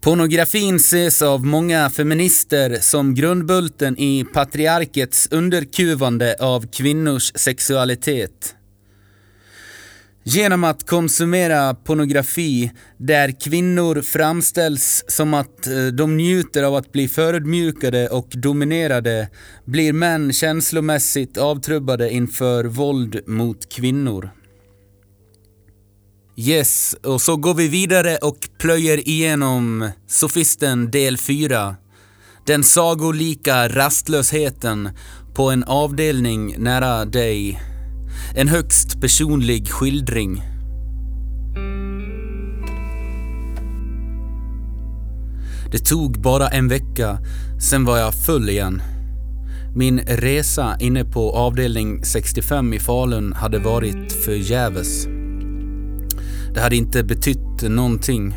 Pornografin ses av många feminister som grundbulten i patriarkets underkuvande av kvinnors sexualitet. Genom att konsumera pornografi där kvinnor framställs som att eh, de njuter av att bli förödmjukade och dominerade blir män känslomässigt avtrubbade inför våld mot kvinnor. Yes, och så går vi vidare och plöjer igenom Sofisten del 4. Den sagolika rastlösheten på en avdelning nära dig. En högst personlig skildring. Det tog bara en vecka, sen var jag full igen. Min resa inne på avdelning 65 i Falun hade varit förgäves. Det hade inte betytt någonting.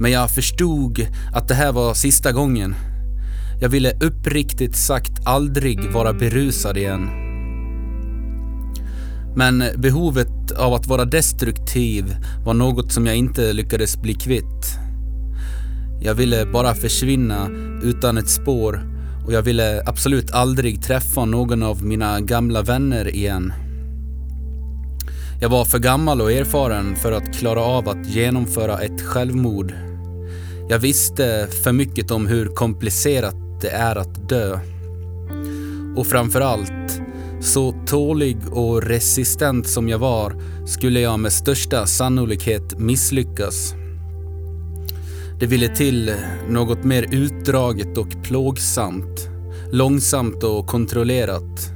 Men jag förstod att det här var sista gången. Jag ville uppriktigt sagt aldrig vara berusad igen. Men behovet av att vara destruktiv var något som jag inte lyckades bli kvitt. Jag ville bara försvinna utan ett spår och jag ville absolut aldrig träffa någon av mina gamla vänner igen. Jag var för gammal och erfaren för att klara av att genomföra ett självmord. Jag visste för mycket om hur komplicerat det är att dö. Och framförallt, så tålig och resistent som jag var skulle jag med största sannolikhet misslyckas. Det ville till något mer utdraget och plågsamt, långsamt och kontrollerat.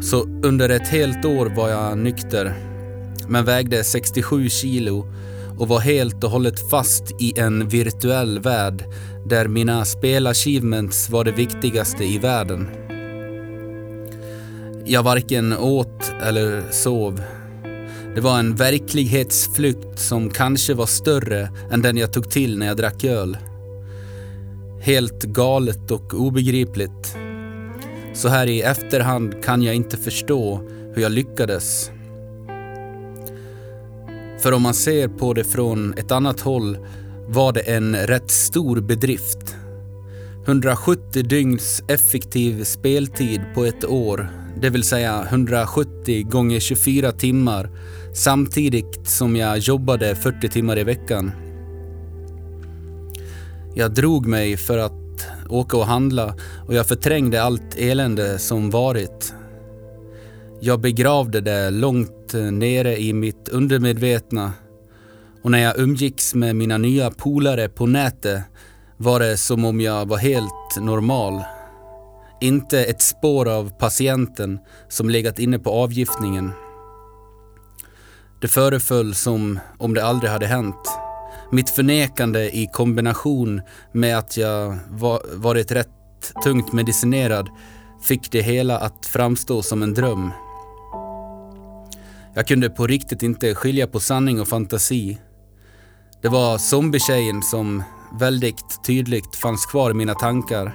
Så under ett helt år var jag nykter, men vägde 67 kilo och var helt och hållet fast i en virtuell värld där mina spelachievements var det viktigaste i världen. Jag varken åt eller sov. Det var en verklighetsflykt som kanske var större än den jag tog till när jag drack öl. Helt galet och obegripligt. Så här i efterhand kan jag inte förstå hur jag lyckades. För om man ser på det från ett annat håll var det en rätt stor bedrift. 170 dygns effektiv speltid på ett år, det vill säga 170 gånger 24 timmar samtidigt som jag jobbade 40 timmar i veckan. Jag drog mig för att åka och handla och jag förträngde allt elände som varit. Jag begravde det långt eh, nere i mitt undermedvetna och när jag umgicks med mina nya polare på nätet var det som om jag var helt normal. Inte ett spår av patienten som legat inne på avgiftningen. Det föreföll som om det aldrig hade hänt. Mitt förnekande i kombination med att jag var, varit rätt tungt medicinerad fick det hela att framstå som en dröm. Jag kunde på riktigt inte skilja på sanning och fantasi. Det var zombietjejen som väldigt tydligt fanns kvar i mina tankar.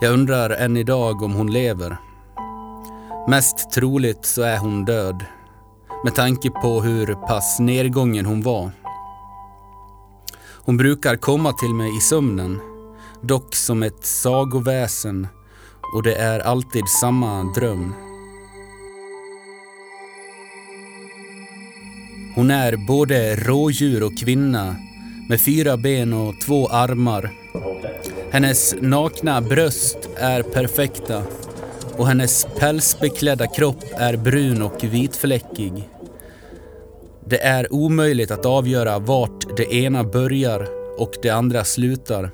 Jag undrar än idag om hon lever. Mest troligt så är hon död. Med tanke på hur pass nedgången hon var. Hon brukar komma till mig i sömnen, dock som ett sagoväsen och det är alltid samma dröm. Hon är både rådjur och kvinna med fyra ben och två armar. Hennes nakna bröst är perfekta och hennes pälsbeklädda kropp är brun och vitfläckig. Det är omöjligt att avgöra vart det ena börjar och det andra slutar.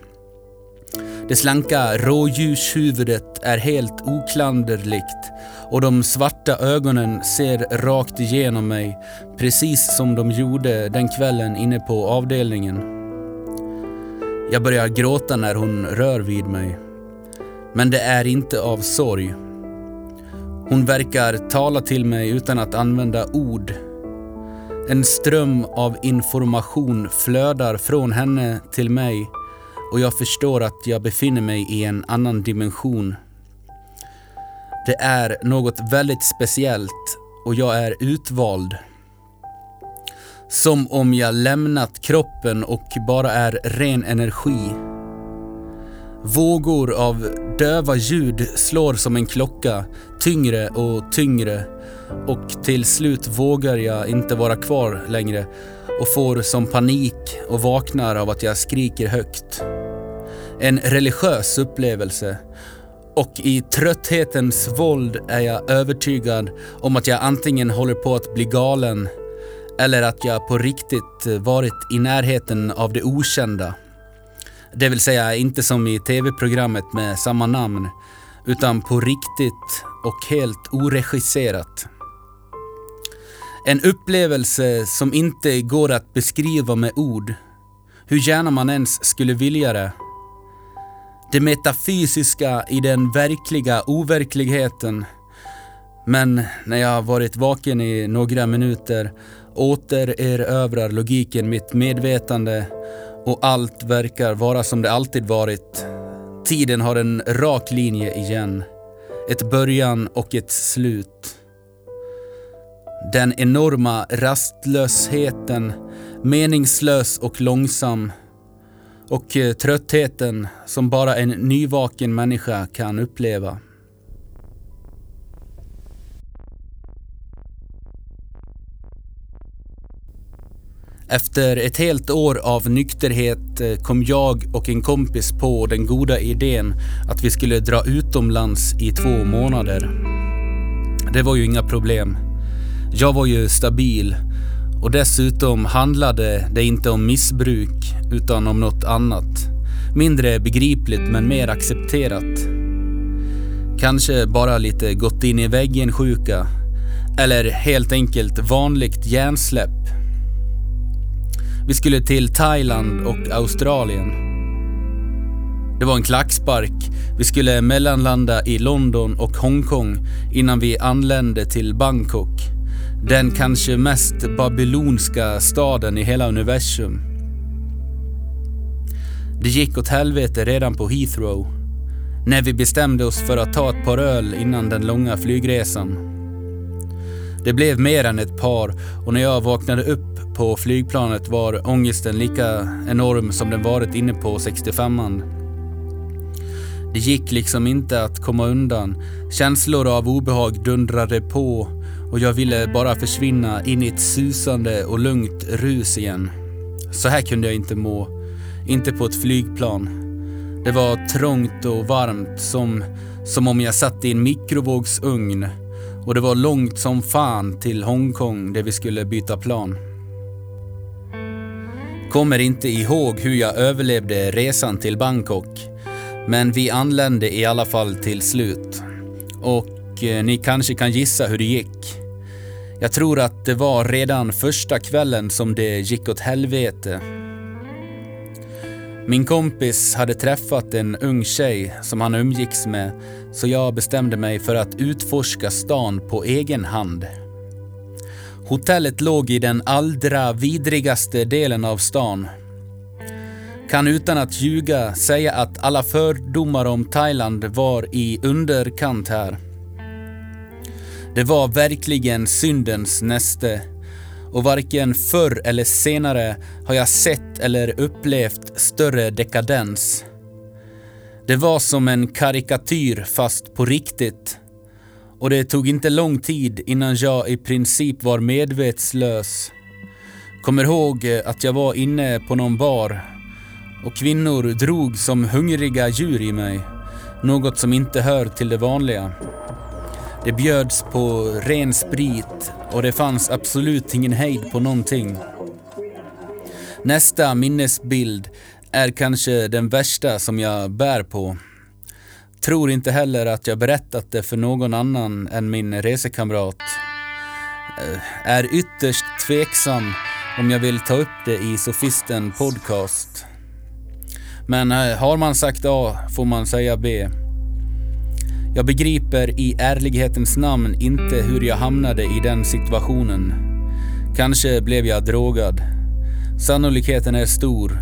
Det slanka rådjurshuvudet är helt oklanderligt och de svarta ögonen ser rakt igenom mig precis som de gjorde den kvällen inne på avdelningen. Jag börjar gråta när hon rör vid mig. Men det är inte av sorg. Hon verkar tala till mig utan att använda ord en ström av information flödar från henne till mig och jag förstår att jag befinner mig i en annan dimension. Det är något väldigt speciellt och jag är utvald. Som om jag lämnat kroppen och bara är ren energi. Vågor av döva ljud slår som en klocka, tyngre och tyngre och till slut vågar jag inte vara kvar längre och får som panik och vaknar av att jag skriker högt. En religiös upplevelse och i trötthetens våld är jag övertygad om att jag antingen håller på att bli galen eller att jag på riktigt varit i närheten av det okända. Det vill säga inte som i tv-programmet med samma namn, utan på riktigt och helt oregisserat. En upplevelse som inte går att beskriva med ord, hur gärna man ens skulle vilja det. Det metafysiska i den verkliga overkligheten. Men när jag har varit vaken i några minuter återerövrar logiken mitt medvetande och allt verkar vara som det alltid varit. Tiden har en rak linje igen. Ett början och ett slut. Den enorma rastlösheten, meningslös och långsam. Och eh, tröttheten som bara en nyvaken människa kan uppleva. Efter ett helt år av nykterhet eh, kom jag och en kompis på den goda idén att vi skulle dra utomlands i två månader. Det var ju inga problem. Jag var ju stabil och dessutom handlade det inte om missbruk utan om något annat. Mindre begripligt men mer accepterat. Kanske bara lite gått in i väggen sjuka. Eller helt enkelt vanligt hjärnsläpp. Vi skulle till Thailand och Australien. Det var en klackspark. Vi skulle mellanlanda i London och Hongkong innan vi anlände till Bangkok. Den kanske mest babylonska staden i hela universum. Det gick åt helvete redan på Heathrow. När vi bestämde oss för att ta ett par öl innan den långa flygresan. Det blev mer än ett par och när jag vaknade upp på flygplanet var ångesten lika enorm som den varit inne på 65an. Det gick liksom inte att komma undan. Känslor av obehag dundrade på och jag ville bara försvinna in i ett susande och lugnt rus igen. Så här kunde jag inte må. Inte på ett flygplan. Det var trångt och varmt som, som om jag satt i en mikrovågsugn och det var långt som fan till Hongkong där vi skulle byta plan. Kommer inte ihåg hur jag överlevde resan till Bangkok. Men vi anlände i alla fall till slut. Och eh, ni kanske kan gissa hur det gick. Jag tror att det var redan första kvällen som det gick åt helvete. Min kompis hade träffat en ung tjej som han umgicks med så jag bestämde mig för att utforska stan på egen hand. Hotellet låg i den allra vidrigaste delen av stan. Kan utan att ljuga säga att alla fördomar om Thailand var i underkant här. Det var verkligen syndens näste och varken förr eller senare har jag sett eller upplevt större dekadens. Det var som en karikatyr fast på riktigt. Och det tog inte lång tid innan jag i princip var medvetslös. Kommer ihåg eh, att jag var inne på någon bar och kvinnor drog som hungriga djur i mig. Något som inte hör till det vanliga. Det bjöds på ren sprit och det fanns absolut ingen hejd på någonting. Nästa minnesbild är kanske den värsta som jag bär på. Tror inte heller att jag berättat det för någon annan än min resekamrat. Eh, är ytterst tveksam om jag vill ta upp det i Sofisten Podcast. Men eh, har man sagt A får man säga B. Jag begriper i ärlighetens namn inte hur jag hamnade i den situationen. Kanske blev jag drogad. Sannolikheten är stor.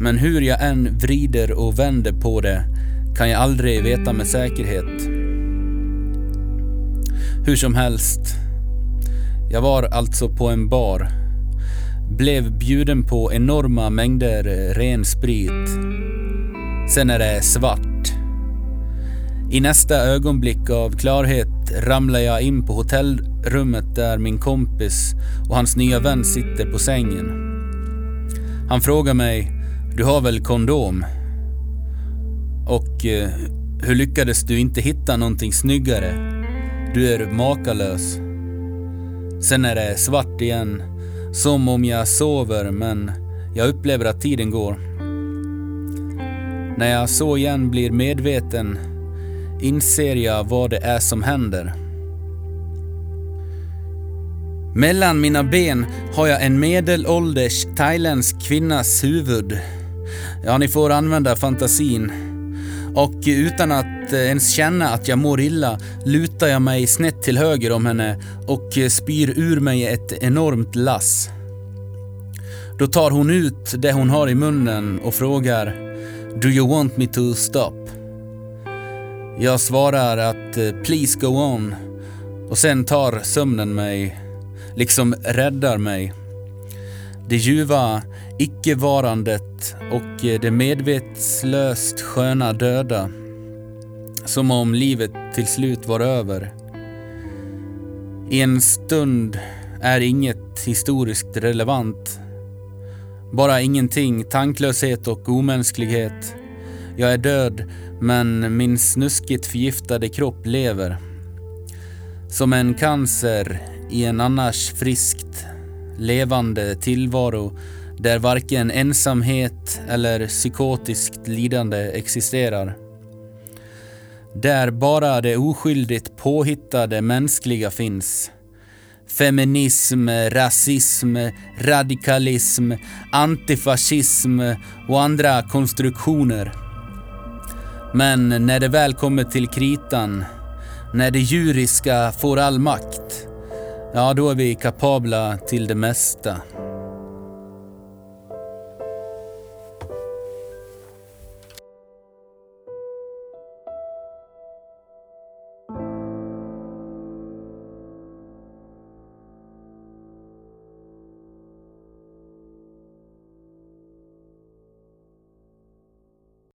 Men hur jag än vrider och vänder på det kan jag aldrig veta med säkerhet. Hur som helst. Jag var alltså på en bar blev bjuden på enorma mängder eh, ren sprit. Sen är det svart. I nästa ögonblick av klarhet ramlar jag in på hotellrummet där min kompis och hans nya vän sitter på sängen. Han frågar mig, du har väl kondom? Och eh, hur lyckades du inte hitta någonting snyggare? Du är makalös. Sen är det svart igen, som om jag sover men jag upplever att tiden går. När jag så igen blir medveten inser jag vad det är som händer. Mellan mina ben har jag en medelålders thailändsk kvinnas huvud. Ja, ni får använda fantasin. Och utan att eh, ens känna att jag mår illa lutar jag mig snett till höger om henne och eh, spyr ur mig ett enormt lass. Då tar hon ut det hon har i munnen och frågar Do you want me to stop? Jag svarar att eh, please go on och sen tar sömnen mig, liksom räddar mig. Det ljuva icke-varandet och eh, det medvetslöst sköna döda. Som om livet till slut var över. I en stund är inget historiskt relevant. Bara ingenting, tanklöshet och omänsklighet. Jag är död, men min snuskigt förgiftade kropp lever. Som en cancer i en annars friskt levande tillvaro där varken ensamhet eller psykotiskt lidande existerar. Där bara det oskyldigt påhittade mänskliga finns. Feminism, rasism, radikalism, antifascism och andra konstruktioner. Men när det väl kommer till kritan, när det djuriska får all makt, ja då är vi kapabla till det mesta.